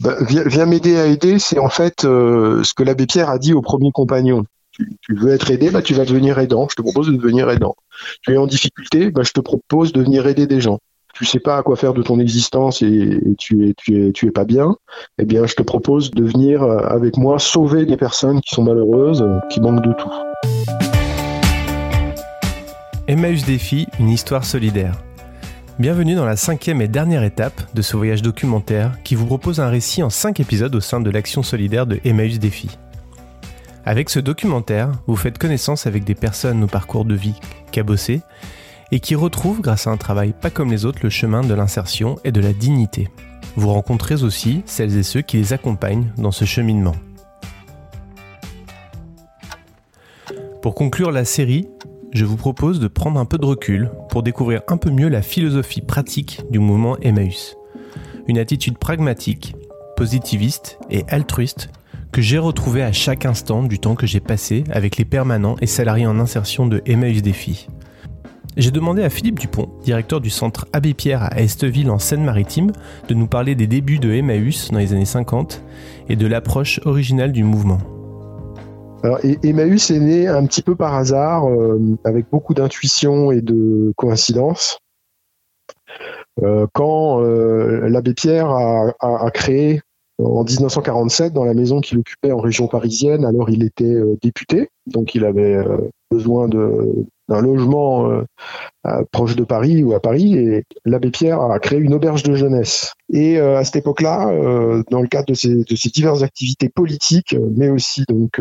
bah, Viens, m'aider à aider, c'est en fait euh, ce que l'abbé Pierre a dit au premier compagnon. Tu, veux être aidé, bah, tu vas devenir aidant. Je te propose de devenir aidant. Tu es en difficulté, bah, je te propose de venir aider des gens. Tu sais pas à quoi faire de ton existence et, tu, es, tu, es, pas bien. Eh bien, je te propose de venir euh, avec moi sauver des personnes qui sont malheureuses, euh, qui manquent de tout. Emmaüs Défi, une histoire solidaire. Bienvenue dans la cinquième et dernière étape de ce voyage documentaire qui vous propose un récit en cinq épisodes au sein de l'action solidaire de Emmaüs Défi. Avec ce documentaire, vous faites connaissance avec des personnes au parcours de vie cabossé et qui retrouvent, grâce à un travail pas comme les autres, le chemin de l'insertion et de la dignité. Vous rencontrez aussi celles et ceux qui les accompagnent dans ce cheminement. Pour conclure la série, je vous propose de prendre un peu de recul pour découvrir un peu mieux la philosophie pratique du mouvement Emmaüs. Une attitude pragmatique, positiviste et altruiste que j'ai retrouvée à chaque instant du temps que j'ai passé avec les permanents et salariés en insertion de Emmaüs Défi. J'ai demandé à Philippe Dupont, directeur du centre Abbé Pierre à Esteville en Seine-Maritime, de nous parler des débuts de Emmaüs dans les années 50 et de l'approche originale du mouvement. Alors, Emmaüs est né un petit peu par hasard, euh, avec beaucoup d'intuition et de coïncidence. Euh, quand euh, l'abbé Pierre a, créé en 1947 dans la maison qu'il occupait en région parisienne, alors il était député, donc il avait besoin d'un logement proche de Paris ou à Paris, et l'abbé Pierre a créé une auberge de jeunesse. Et à cette époque-là, dans le cadre de ses, diverses activités politiques, mais aussi donc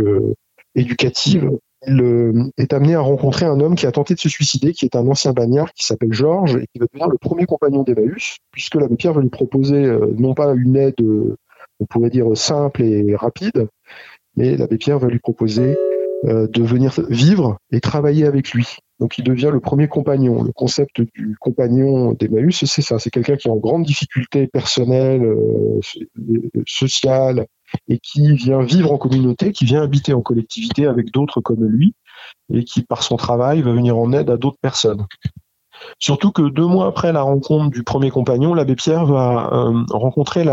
éducative, il euh, est amené à rencontrer un homme qui a tenté de se suicider, qui est un ancien bagnard qui s'appelle Georges et qui va devenir le premier compagnon d'Emmaüs, puisque l'abbé Pierre va lui proposer euh, non pas une aide, on pourrait dire simple et rapide, mais l'abbé Pierre va lui proposer euh, de venir vivre et travailler avec lui. Donc il devient le premier compagnon. Le concept du compagnon d'Emmaüs, c'est ça, c'est quelqu'un qui est en grande difficulté personnelle, sociale, et qui vient vivre en communauté, qui vient habiter en collectivité avec d'autres comme lui, et qui, par son travail, va venir en aide à d'autres personnes. Surtout que deux mois après la rencontre du premier compagnon, l'abbé Pierre va euh, rencontrer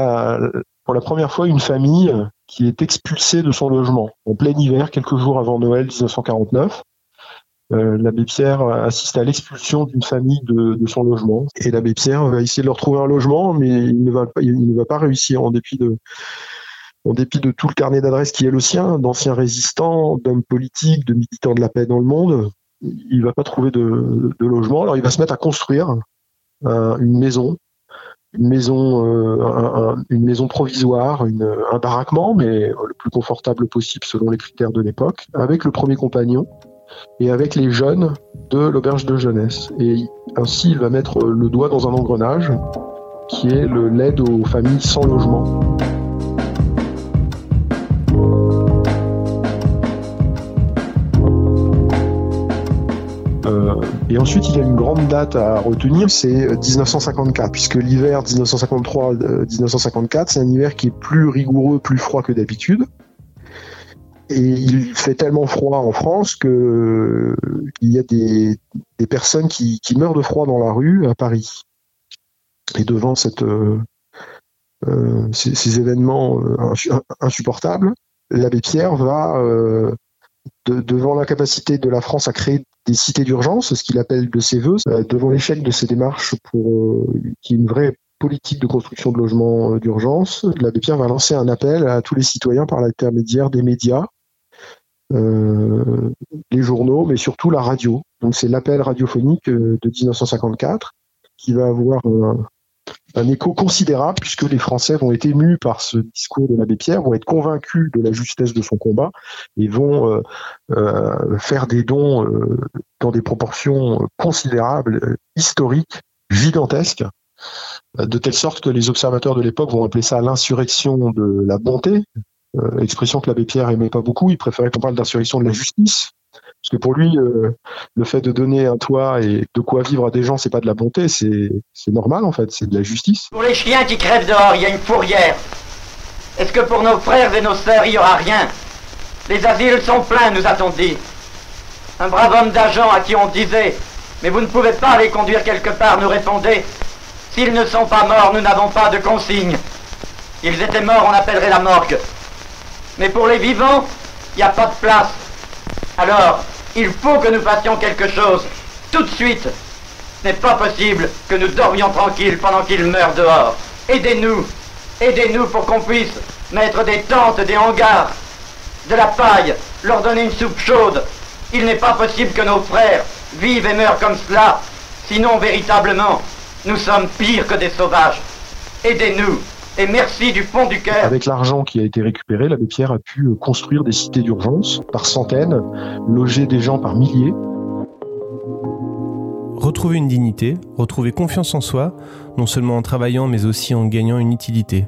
pour la première fois une famille qui est expulsée de son logement en plein hiver, quelques jours avant Noël 1949. Euh, l'abbé Pierre assiste à l'expulsion d'une famille de, son logement et l'abbé Pierre va essayer de leur trouver un logement, mais il ne va, il ne va pas réussir en dépit de, en dépit de tout le carnet d'adresses qui est le sien, d'anciens résistants, d'hommes politiques, de militants de la paix dans le monde, il va pas trouver de, logement. Alors il va se mettre à construire une maison, une maison, euh, une maison provisoire, un baraquement, mais le plus confortable possible selon les critères de l'époque, avec le premier compagnon et avec les jeunes de l'auberge de jeunesse. Et ainsi, il va mettre le doigt dans un engrenage qui est l'aide aux familles sans logement. Et ensuite, il y a une grande date à retenir, c'est 1954, puisque l'hiver 1953-1954, c'est un hiver qui est plus rigoureux, plus froid que d'habitude. Et il fait tellement froid en France que il y a des, personnes qui, meurent de froid dans la rue à Paris. Et devant euh, euh, ces, événements insupportables, l'abbé Pierre va devant l'incapacité de la France à créer des cités d'urgence, ce qu'il appelle de ses voeux, euh, devant l'échec de ses démarches pour euh, qui est une vraie politique de construction de logements euh, d'urgence, l'abbé Pierre va lancer un appel à tous les citoyens par l'intermédiaire des médias, les journaux, mais surtout la radio. Donc c'est l'appel radiophonique de 1954 qui va avoir un, un écho considérable puisque les Français vont être émus par ce discours de l'abbé Pierre, vont être convaincus de la justesse de son combat et vont euh, euh, faire des dons euh, dans des proportions considérables, historiques, gigantesques, de telle sorte que les observateurs de l'époque vont appeler ça l'insurrection de la bonté, expression que l'abbé Pierre aimait pas beaucoup, il préférait qu'on parle d'insurrection de la justice, parce que pour lui, euh, le fait de donner un toit et de quoi vivre à des gens, c'est pas de la bonté, c'est normal en fait, c'est de la justice. Pour les chiens qui crèvent dehors, il y a une fourrière. Est-ce que pour nos frères et nos sœurs, il y aura rien? Les asiles sont pleins, nous a-t-on dit. Un brave homme d'agent à qui on disait Mais vous ne pouvez pas les conduire quelque part, nous répondait S'ils ne sont pas morts, nous n'avons pas de consigne. S'ils étaient morts, on appellerait la morgue. Mais pour les vivants, il n'y a pas de place. Alors, il faut que nous fassions quelque chose, tout de suite. Ce n'est pas possible que nous dormions tranquilles pendant qu'ils meurent dehors. Aidez-nous, aidez-nous pour qu'on puisse mettre des tentes, des hangars, de la paille, leur donner une soupe chaude. Il n'est pas possible que nos frères vivent et meurent comme cela. Sinon, véritablement, nous sommes pires que des sauvages. Aidez-nous. Et merci du fond du cœur. Avec l'argent qui a été récupéré, l'abbé Pierre a pu construire des cités d'urgence par centaines, loger des gens par milliers. Retrouver une dignité, retrouver confiance en soi, non seulement en travaillant mais aussi en gagnant une utilité.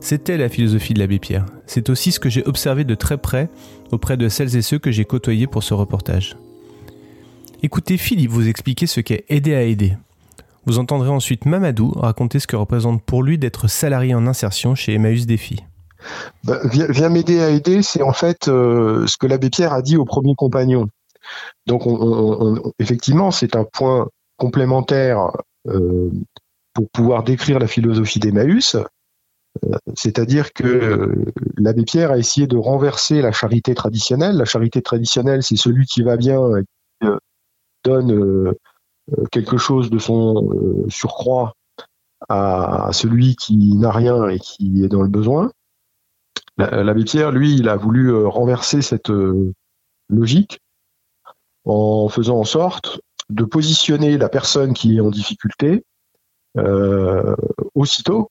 C'était la philosophie de l'abbé Pierre. C'est aussi ce que j'ai observé de très près auprès de celles et ceux que j'ai côtoyés pour ce reportage. Écoutez Philippe vous expliquer ce qu'est aider à aider. Vous entendrez ensuite Mamadou raconter ce que représente pour lui d'être salarié en insertion chez Emmaüs Défi. Bah, viens, m'aider à aider, c'est en fait euh, ce que l'abbé Pierre a dit au premier compagnon. Donc effectivement, c'est un point complémentaire euh, pour pouvoir décrire la philosophie d'Emmaüs, c'est-à-dire que euh, l'abbé Pierre a essayé de renverser la charité traditionnelle. La charité traditionnelle, c'est celui qui va bien, et qui euh, donne euh, quelque chose de son surcroît à celui qui n'a rien et qui est dans le besoin. L'abbé Pierre, lui, il a voulu renverser cette logique en faisant en sorte de positionner la personne qui est en difficulté aussitôt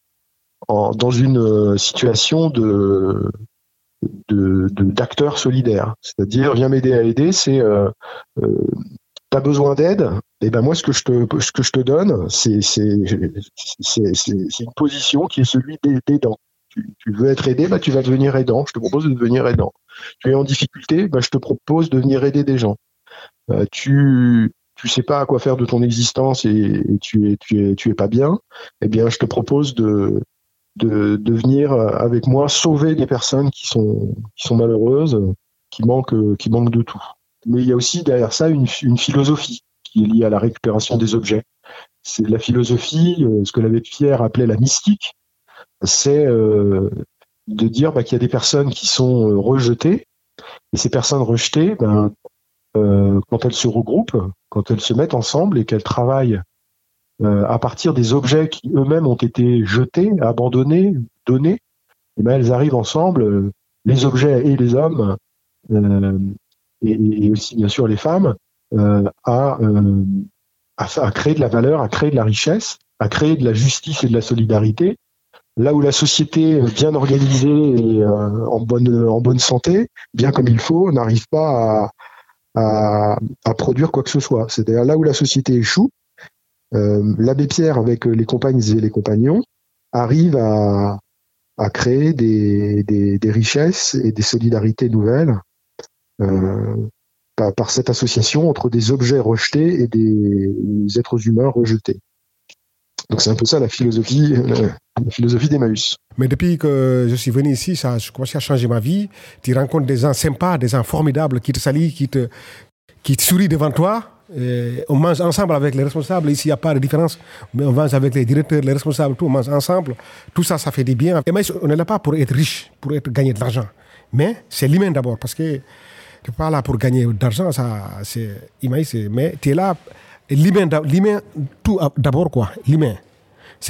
dans une euh, situation d'acteur solidaire. C'est-à-dire, viens m'aider à aider, c'est euh, euh, tu as besoin d'aide, et ben moi ce que je te ce que je te donne, c'est une position qui est celui d'aidant. Tu, tu, veux être aidé, bah tu vas devenir aidant. Je te propose de devenir aidant. Tu es en difficulté, bah je te propose de venir aider des gens. Euh, tu tu sais pas à quoi faire de ton existence et, tu es pas bien. Eh bien, je te propose de venir euh, avec moi sauver des personnes qui sont, malheureuses, qui manquent, qui manquent de tout. Mais il y a aussi derrière ça une philosophie qui est liée à la récupération des objets. C'est la philosophie, euh, ce que l'abbé Pierre appelait la mystique, c'est euh, de dire bah, qu'il y a des personnes qui sont rejetées, et ces personnes rejetées, ben, euh, quand elles se regroupent, quand elles se mettent ensemble et qu'elles travaillent euh, à partir des objets qui eux-mêmes ont été jetés, abandonnés, donnés, eh ben elles arrivent ensemble, euh, les objets et les hommes, euh, et, aussi bien sûr les femmes, euh, à, à, à, créer de la valeur, à créer de la richesse, à créer de la justice et de la solidarité. Là où la société bien organisée et en bonne en bonne santé, bien comme il faut, n'arrive pas à, produire quoi que ce soit. C'est-à-dire là où la société échoue, euh, l'abbé Pierre, avec euh, les compagnes et les compagnons, arrive à, créer des, richesses et des solidarités nouvelles euh, par, cette association entre des objets rejetés et des êtres humains rejetés. Donc c'est un peu ça la philosophie, la philosophie d'Emmaüs. Mais depuis que je suis venu ici, ça a commencé à changer ma vie. Tu rencontres des gens sympas, des gens formidables qui te saluent, qui te, qui te sourient devant toi. On mange ensemble avec les responsables. Ici, il n'y a pas de différence. Mais on mange avec les directeurs, les responsables, tout. On mange ensemble. Tout ça, ça fait du bien. Et mais on n'est là pas pour être riche, pour être gagner de l'argent. Mais c'est l'humain d'abord. Parce que tu n'es pas là pour gagner d'argent. Ça, c'est Mais tu es là. L'humain, tout d'abord, quoi. L'humain.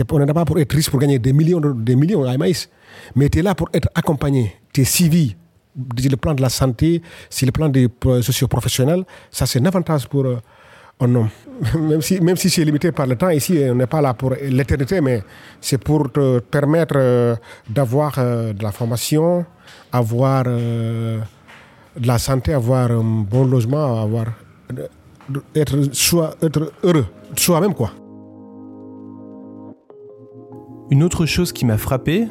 On n'est pas pour être riche, pour gagner des millions, des millions à Maïs. Mais tu es là pour être accompagné. Tu es suivi le plan de la santé, sur le plan des socio-professionnels, ça c'est un avantage pour euh, un homme. Même si, même si c'est limité par le temps, ici on n'est pas là pour l'éternité, mais c'est pour te permettre euh, d'avoir euh, de la formation, avoir de la santé, avoir un bon logement, avoir être, soit, être heureux, soi-même quoi. Une autre chose qui m'a frappé,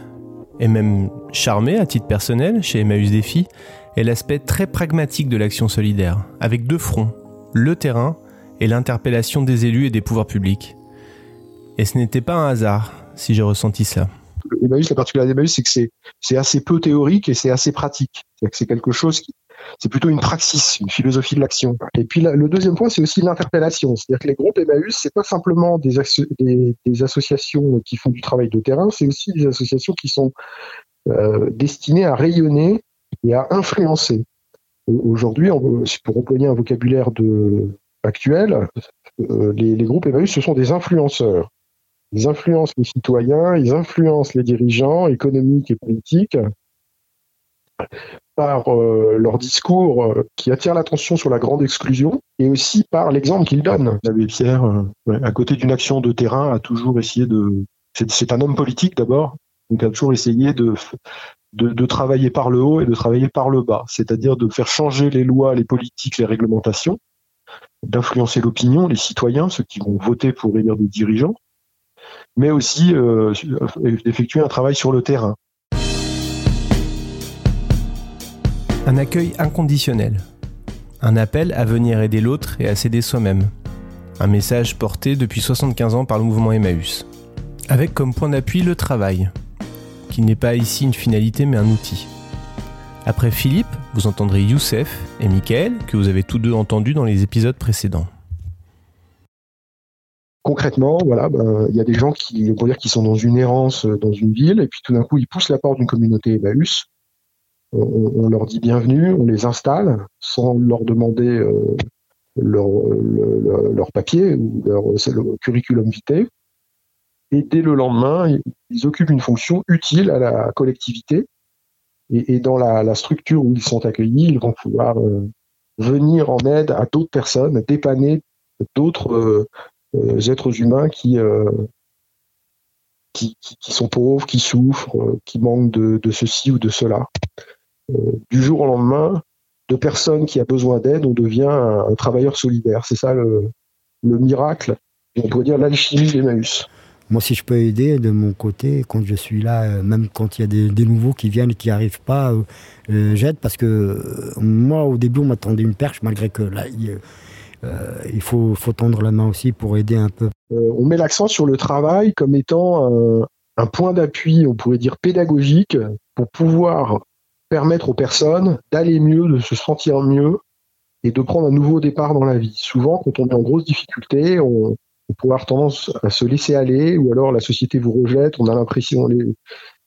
et même charmé à titre personnel chez Emmaüs Défi est l'aspect très pragmatique de l'action solidaire, avec deux fronts, le terrain et l'interpellation des élus et des pouvoirs publics. Et ce n'était pas un hasard si j'ai ressenti ça. Emmaüs, la particularité d'Emmaüs, c'est que c'est, assez peu théorique et c'est assez pratique. C'est que c'est quelque chose qui, c'est plutôt une praxis, une philosophie de l'action. Et puis le deuxième point, c'est aussi l'interpellation. C'est-à-dire que les groupes Emmaüs, c'est pas simplement des, associations qui font du travail de terrain, c'est aussi des associations qui sont euh, destinées à rayonner et à influencer. Aujourd'hui, pour employer un vocabulaire de, actuel, euh, les, les groupes Emmaüs, ce sont des influenceurs. Ils influencent les citoyens, ils influencent les dirigeants économiques et politiques par euh, leur discours euh, qui attire l'attention sur la grande exclusion et aussi par l'exemple qu'ils donnent. L'abbé Pierre, euh, à côté d'une action de terrain, a toujours essayé de... C'est un homme politique d'abord, donc a toujours essayé de, de, de, travailler par le haut et de travailler par le bas, c'est-à-dire de faire changer les lois, les politiques, les réglementations, d'influencer l'opinion, les citoyens, ceux qui vont voter pour élire des dirigeants, mais aussi d'effectuer un travail sur le terrain. Un accueil inconditionnel. Un appel à venir aider l'autre et à s'aider soi-même. Un message porté depuis 75 ans par le mouvement Emmaüs. Avec comme point d'appui le travail, qui n'est pas ici une finalité mais un outil. Après Philippe, vous entendrez Youssef et Michael, que vous avez tous deux entendus dans les épisodes précédents. Concrètement, voilà, ben, il y a des gens qui, dire, qui sont dans une errance dans une ville, et puis tout d'un coup, ils poussent la porte d'une communauté Emmaüs, on, leur dit bienvenue, on les installe sans leur demander euh, leur, papier ou leur curriculum vitae. Et dès le lendemain, ils, occupent une fonction utile à la collectivité. Et, dans la, structure où ils sont accueillis, ils vont pouvoir euh, venir en aide à d'autres personnes, dépanner d'autres euh, êtres humains qui, sont pauvres, qui souffrent, qui manquent de ceci ou de cela. Euh, du jour au lendemain, de personne qui a besoin d'aide, on devient un, travailleur solidaire. C'est ça le, miracle, on pourrait dire l'alchimie d'Emmaüs. Moi, si je peux aider de mon côté, quand je suis là, euh, même quand il y a des, nouveaux qui viennent et qui n'y arrivent pas, euh, j'aide parce que moi, au début, on m'attendait une perche, malgré que là, il, faut, tendre la main aussi pour aider un peu. on met l'accent sur le travail comme étant un, un point d'appui, on pourrait dire pédagogique, pour pouvoir permettre aux personnes d'aller mieux, de se sentir mieux et de prendre un nouveau départ dans la vie. Souvent, quand on est en grosse difficulté, on, peut avoir tendance à se laisser aller, ou alors la société vous rejette, on a l'impression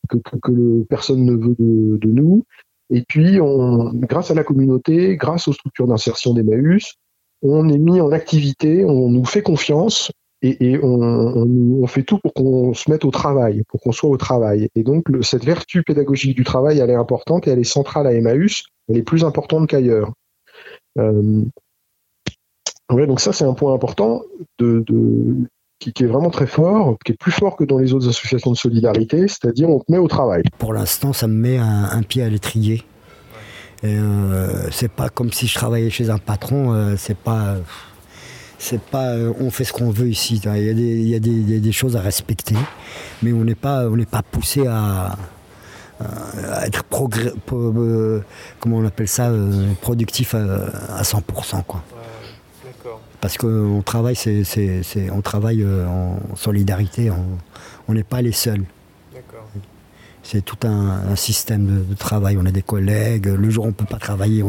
que, personne ne veut de, nous. Et puis, on, grâce à la communauté, grâce aux structures d'insertion d'Emmaüs, on est mis en activité, on nous fait confiance et, on, fait tout pour qu'on se mette au travail, pour qu'on soit au travail. Et donc cette vertu pédagogique du travail, elle est importante et elle est centrale à Emmaüs, elle est plus importante qu'ailleurs. Euh, donc ça c'est un point important qui, est vraiment très fort, qui est plus fort que dans les autres associations de solidarité, c'est-à-dire on te met au travail. Pour l'instant, ça me met un, pied à l'étrier. Euh, c'est pas comme si je travaillais chez un patron, euh, c'est pas c'est pas euh, on fait ce qu'on veut ici. Il y a, des, choses à respecter, mais on n'est pas, on pas poussé à, être progrès, euh, comment on appelle ça, euh, productif à, 100%. Quoi. Parce qu'on travaille, c'est, on travaille en solidarité, on n'est pas les seuls. C'est tout un, système de, travail. On a des collègues. Le jour où on ne peut pas travailler,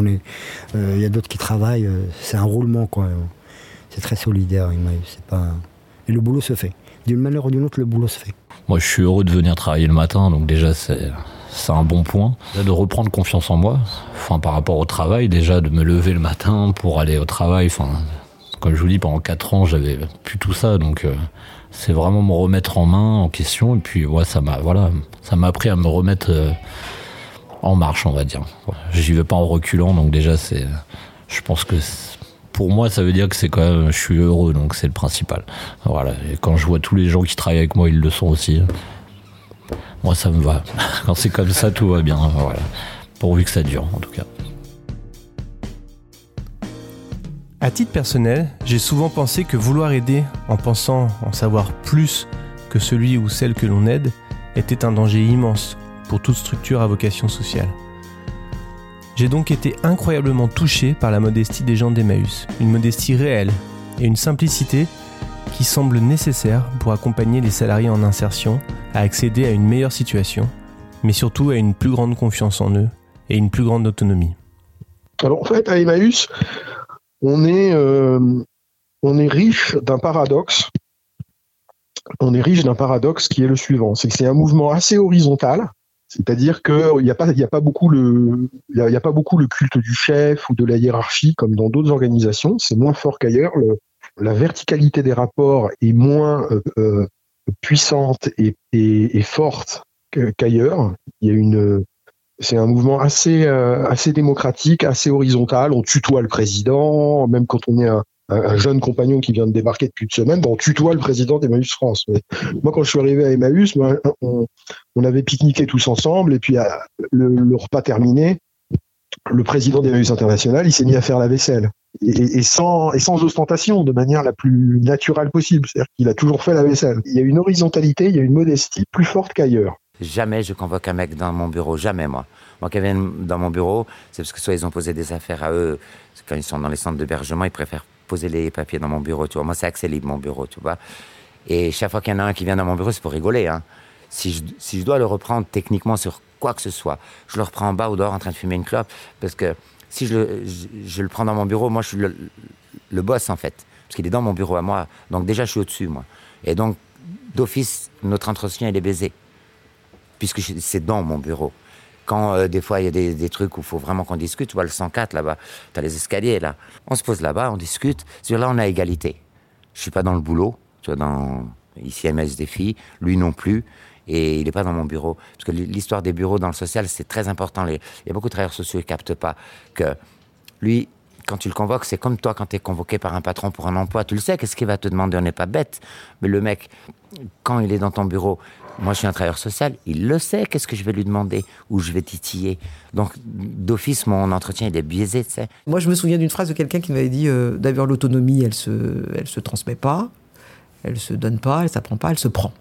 il y a d'autres qui travaillent. C'est un roulement, quoi très solidaire. C'est pas... Et le boulot se fait. D'une manière ou d'une autre, le boulot se fait. Moi, je suis heureux de venir travailler le matin, donc déjà, c'est, c'est un bon point. De reprendre confiance en moi, enfin, par rapport au travail, déjà, de me lever le matin pour aller au travail. Enfin, comme je vous dis, pendant 4 ans, j'avais plus tout ça, donc euh, c'est vraiment me remettre en main, en question. Et puis, ouais, ça m'a, voilà, ça m'a appris à me remettre euh, en marche, on va dire. J'y vais pas en reculant, donc déjà, c'est, je pense que pour moi, ça veut dire que c'est quand même, je suis heureux, donc c'est le principal. Voilà. Et quand je vois tous les gens qui travaillent avec moi, ils le sont aussi. Moi, ça me va. Quand c'est comme ça, tout va bien. Pourvu que ça dure, en tout cas. À titre personnel, j'ai souvent pensé que vouloir aider en pensant en savoir plus que celui ou celle que l'on aide était un danger immense pour toute structure à vocation sociale. J'ai donc été incroyablement touché par la modestie des gens d'Emmaüs, une modestie réelle et une simplicité qui semble nécessaire pour accompagner les salariés en insertion à accéder à une meilleure situation, mais surtout à une plus grande confiance en eux et une plus grande autonomie. Alors en fait, à Emmaüs, on est, euh, on est riche d'un paradoxe. On est riche d'un paradoxe qui est le suivant, c'est que c'est un mouvement assez horizontal, c'est-à-dire qu'il n'y a pas, beaucoup le, culte du chef ou de la hiérarchie comme dans d'autres organisations. C'est moins fort qu'ailleurs. La verticalité des rapports est moins euh, euh, puissante et, forte qu'ailleurs. C'est un mouvement euh, assez démocratique, assez horizontal. On tutoie le président, même quand on est un, un jeune compagnon qui vient de débarquer depuis une semaine, on tutoie le président d'Emmaüs France. moi, quand je suis arrivé à Emmaüs, on, avait pique-niqué tous ensemble, et puis le, le repas terminé, le président d'Emmaüs International, il s'est mis à faire la vaisselle. Et, sans, ostentation, de manière la plus naturelle possible. C'est-à-dire qu'il a toujours fait la vaisselle. Il y a une horizontalité, il y a une modestie plus forte qu'ailleurs. Jamais je convoque un mec dans mon bureau, jamais moi. Moi, qui viennent dans mon bureau, c'est parce que soit ils ont posé des affaires à eux, quand ils sont dans les centres d'hébergement, ils préfèrent poser les papiers dans mon bureau, tu vois. Moi, c'est accès libre, mon bureau, tu vois. Et chaque fois qu'il y en a un qui vient dans mon bureau, c'est pour rigoler, hein. Si je, si je dois le reprendre techniquement sur quoi que ce soit, je le reprends en bas ou dehors en train de fumer une clope, parce que si je le, je, le prends dans mon bureau, moi, je suis le, le boss, en fait. Parce qu'il est dans mon bureau à moi. Donc, déjà, je suis au-dessus, moi. Et donc, d'office, notre entretien, est baisé puisque c'est dans mon bureau. Quand euh, des fois il y a des, trucs où il faut vraiment qu'on discute, tu vois le 104 là-bas, tu as les escaliers là. On se pose là-bas, on discute. Sur là, on a égalité. Je suis pas dans le boulot, tu vois, dans ici MS des filles, lui non plus. Et il n'est pas dans mon bureau. Parce que l'histoire des bureaux dans le social, c'est très important. Il y a beaucoup de travailleurs sociaux qui ne captent pas que lui, quand tu le convoques, c'est comme toi quand tu es convoqué par un patron pour un emploi. Tu le sais, qu'est-ce qu'il va te demander? On n'est pas bête. Mais le mec, quand il est dans ton bureau, moi je suis un travailleur social, il le sait, qu'est-ce que je vais lui demander? Ou je vais titiller. Donc d'office, mon entretien, il est biaisé, tu sais. Moi je me souviens d'une phrase de quelqu'un qui m'avait dit euh, d'ailleurs l'autonomie, elle se, elle se transmet pas, elle se donne pas, elle s'apprend pas, elle se prend.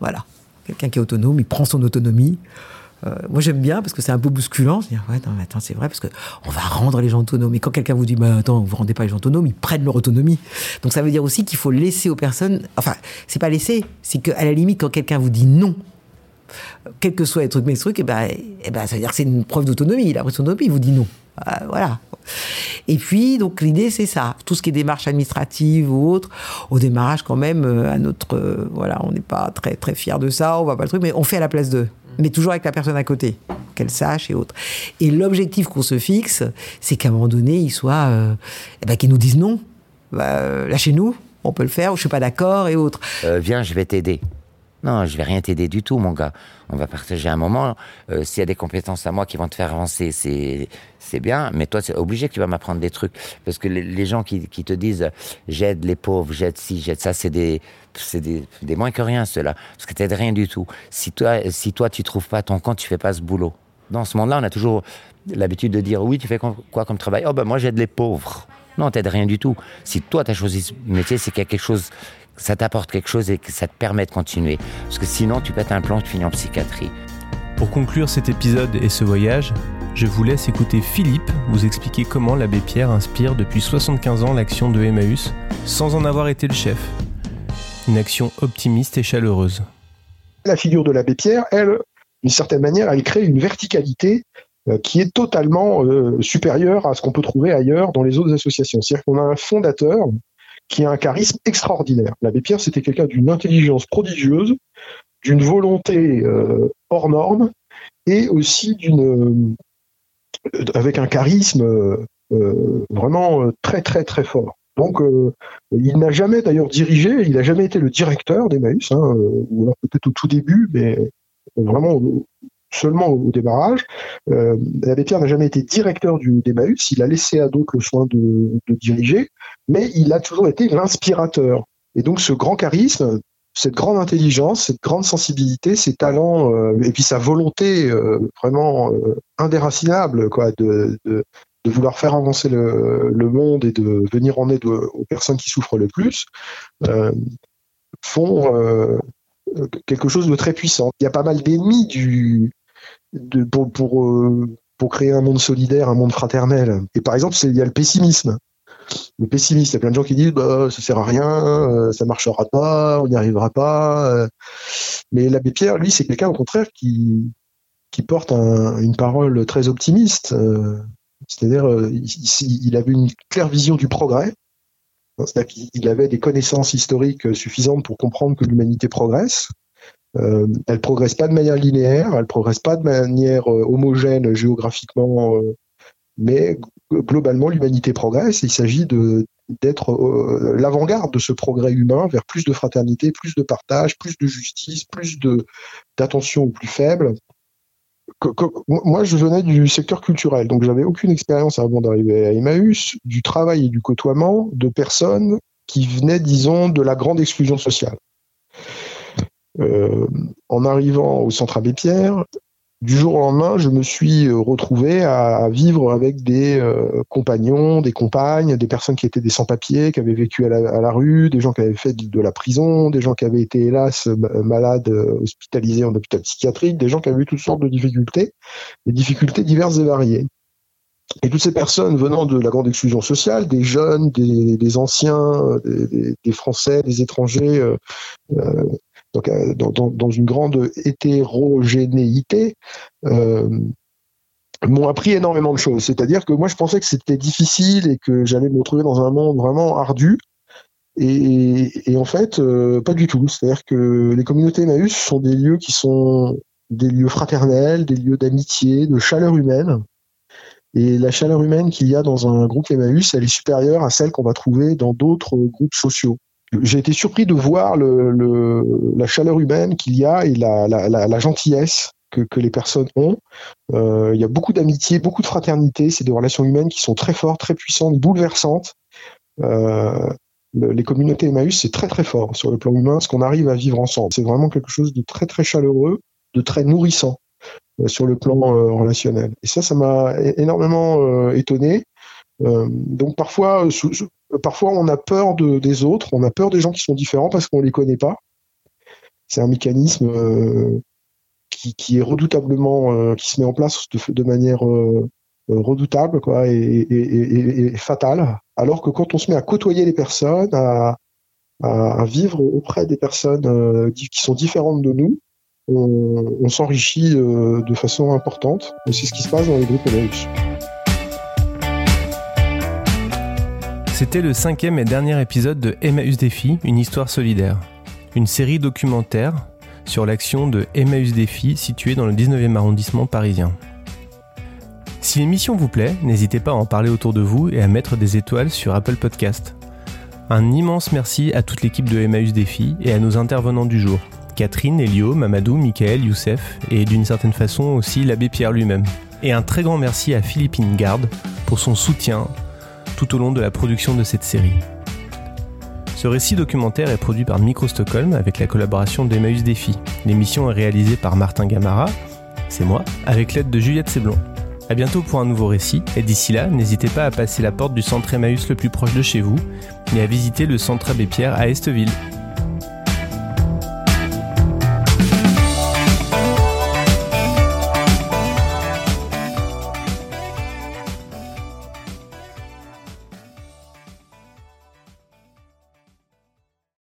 Voilà. Quelqu'un qui est autonome, il prend son autonomie. Euh, moi j'aime bien parce que c'est un peu bousculant. Je dis, ouais, non, mais attends, c'est vrai parce que on va rendre les gens autonomes. Et quand quelqu'un vous dit, bah attends, vous rendez pas les gens autonomes, ils prennent leur autonomie. Donc ça veut dire aussi qu'il faut laisser aux personnes. Enfin, c'est pas laisser, c'est qu'à la limite, quand quelqu'un vous dit non, quel que soit les trucs, mes trucs, et ben, et ben, ça veut dire que c'est une preuve d'autonomie. Il a pris son autonomie, il vous dit non. Euh, voilà. Et puis, donc, l'idée, c'est ça. Tout ce qui est démarche administrative ou autre, au démarrage, quand même, euh, à. Euh, voilà, on n'est pas très, très fiers de ça, on va pas le truc, mais on fait à la place d'eux. Mais toujours avec la personne à côté, qu'elle sache et autres. Et l'objectif qu'on se fixe, c'est qu'à un moment donné, ils soient. Euh, eh qu'ils nous disent non. Bah, Lâchez-nous, on peut le faire, ou je suis pas d'accord et autres. Euh, viens, je vais t'aider. Non, je vais rien t'aider du tout, mon gars. On va partager un moment. Euh, S'il y a des compétences à moi qui vont te faire avancer, c'est bien. Mais toi, c'est obligé que tu vas m'apprendre des trucs. Parce que les, gens qui, qui, te disent j'aide les pauvres, j'aide ci, j'aide ça, c'est des des, des, moins que rien cela. Parce que t'aides rien du tout. Si toi si toi tu trouves pas ton compte, tu fais pas ce boulot. Dans ce monde-là, on a toujours l'habitude de dire oui, tu fais quoi comme travail? Oh ben moi j'aide les pauvres. Non, t'aides rien du tout. Si toi t'as choisi ce métier, c'est qu'il y a quelque chose ça t'apporte quelque chose et que ça te permet de continuer. Parce que sinon, tu pètes un plan, tu finis en psychiatrie. Pour conclure cet épisode et ce voyage, je vous laisse écouter Philippe vous expliquer comment l'abbé Pierre inspire depuis 75 ans l'action de Emmaüs sans en avoir été le chef. Une action optimiste et chaleureuse. La figure de l'abbé Pierre, elle, d'une certaine manière, elle crée une verticalité euh, qui est totalement euh, supérieure à ce qu'on peut trouver ailleurs dans les autres associations. C'est-à-dire qu'on a un fondateur qui a un charisme extraordinaire. L'abbé Pierre, c'était quelqu'un d'une intelligence prodigieuse, d'une volonté euh, hors norme et aussi d'une euh, avec un charisme euh, vraiment très très très fort. Donc, il n'a jamais d'ailleurs dirigé, il n'a jamais été le directeur d'Emmaüs, hein, ou alors peut-être au tout début, mais vraiment seulement au démarrage. Euh, L'abbé Pierre n'a jamais été directeur du d'Emmaüs, il a laissé à d'autres le soin de, diriger, mais il a toujours été l'inspirateur. Et donc ce grand charisme, cette grande intelligence, cette grande sensibilité, ces talents, euh, et puis sa volonté euh, vraiment euh, indéracinable de, vouloir faire avancer le, monde et de venir en aide aux personnes qui souffrent le plus, font quelque chose de très puissant. Il y a pas mal d'ennemis du, de, pour, pour, euh, pour créer un monde solidaire, un monde fraternel. Et par exemple, il y a le pessimisme. Le pessimisme, il y a plein de gens qui disent bah, ça sert à rien, euh, ça marchera pas, on n'y arrivera pas. Euh. Mais l'abbé Pierre, lui, c'est quelqu'un au contraire qui, qui porte un, une parole très optimiste. C'est-à-dire, il, avait une claire vision du progrès. C'est-à-dire qu'il avait des connaissances historiques suffisantes pour comprendre que l'humanité progresse. Euh, elle progresse pas de manière linéaire, elle progresse pas de manière euh, homogène géographiquement, euh, mais globalement l'humanité progresse. il s'agit d'être euh, l'avant-garde de ce progrès humain vers plus de fraternité, plus de partage, plus de justice, plus d'attention aux plus faibles. moi, je venais du secteur culturel, donc j'avais aucune expérience avant d'arriver à Emmaüs du travail et du côtoiement de personnes qui venaient, disons, de la grande exclusion sociale. Euh, en arrivant au Centre Abbé Pierre, du jour au lendemain, je me suis euh, retrouvé à, vivre avec des euh, compagnons, des compagnes, des personnes qui étaient des sans-papiers, qui avaient vécu à la, rue, des gens qui avaient fait de, la prison, des gens qui avaient été hélas malades, hospitalisés en hôpital psychiatrique, des gens qui avaient eu toutes sortes de difficultés, des difficultés diverses et variées. Et toutes ces personnes venant de la grande exclusion sociale, des jeunes, des, anciens, des, Français, des étrangers, donc euh, dans, une grande hétérogénéité, euh, m'ont appris énormément de choses. C'est-à-dire que moi, je pensais que c'était difficile et que j'allais me retrouver dans un monde vraiment ardu. Et, et en fait, euh, pas du tout. C'est-à-dire que les communautés Emmaüs sont des lieux qui sont des lieux fraternels, des lieux d'amitié, de chaleur humaine. Et la chaleur humaine qu'il y a dans un groupe Emmaüs, elle est supérieure à celle qu'on va trouver dans d'autres groupes sociaux j'ai été surpris de voir le, la chaleur humaine qu'il y a et la, la, la, gentillesse que, que, les personnes ont. Euh, il y a beaucoup d'amitié, beaucoup de fraternité. C'est des relations humaines qui sont très fortes, très puissantes, bouleversantes. Euh, les communautés Emmaüs, c'est très très fort sur le plan humain, ce qu'on arrive à vivre ensemble. C'est vraiment quelque chose de très très chaleureux, de très nourrissant euh, sur le plan euh, relationnel. Et ça, ça m'a énormément euh, étonné. donc parfois, parfois on a peur de, des autres, on a peur des gens qui sont différents parce qu'on les connaît pas. C'est un mécanisme euh, qui, est redoutablement, euh, qui se met en place de, de manière euh, redoutable quoi, et, fatale. Alors que quand on se met à côtoyer les personnes, à, vivre auprès des personnes qui sont différentes de nous, on, s'enrichit de façon importante. C'est ce qui se passe dans les groupes Emmaüs. C'était le cinquième et dernier épisode de Emmaüs Défi, une histoire solidaire. Une série documentaire sur l'action de Emmaüs Défi située dans le 19e arrondissement parisien. Si l'émission vous plaît, n'hésitez pas à en parler autour de vous et à mettre des étoiles sur Apple Podcast. Un immense merci à toute l'équipe de Emmaüs Défi et à nos intervenants du jour. Catherine, Elio, Mamadou, Michael, Youssef et d'une certaine façon aussi l'abbé Pierre lui-même. Et un très grand merci à Philippine Garde pour son soutien tout au long de la production de cette série. Ce récit documentaire est produit par Micro Stockholm avec la collaboration d'Emmaüs Défi. L'émission est réalisée par Martin Gamara, c'est moi, avec l'aide de Juliette Seblon. A bientôt pour un nouveau récit, et d'ici là, n'hésitez pas à passer la porte du centre Emmaüs le plus proche de chez vous et à visiter le centre Abbé Pierre à Esteville.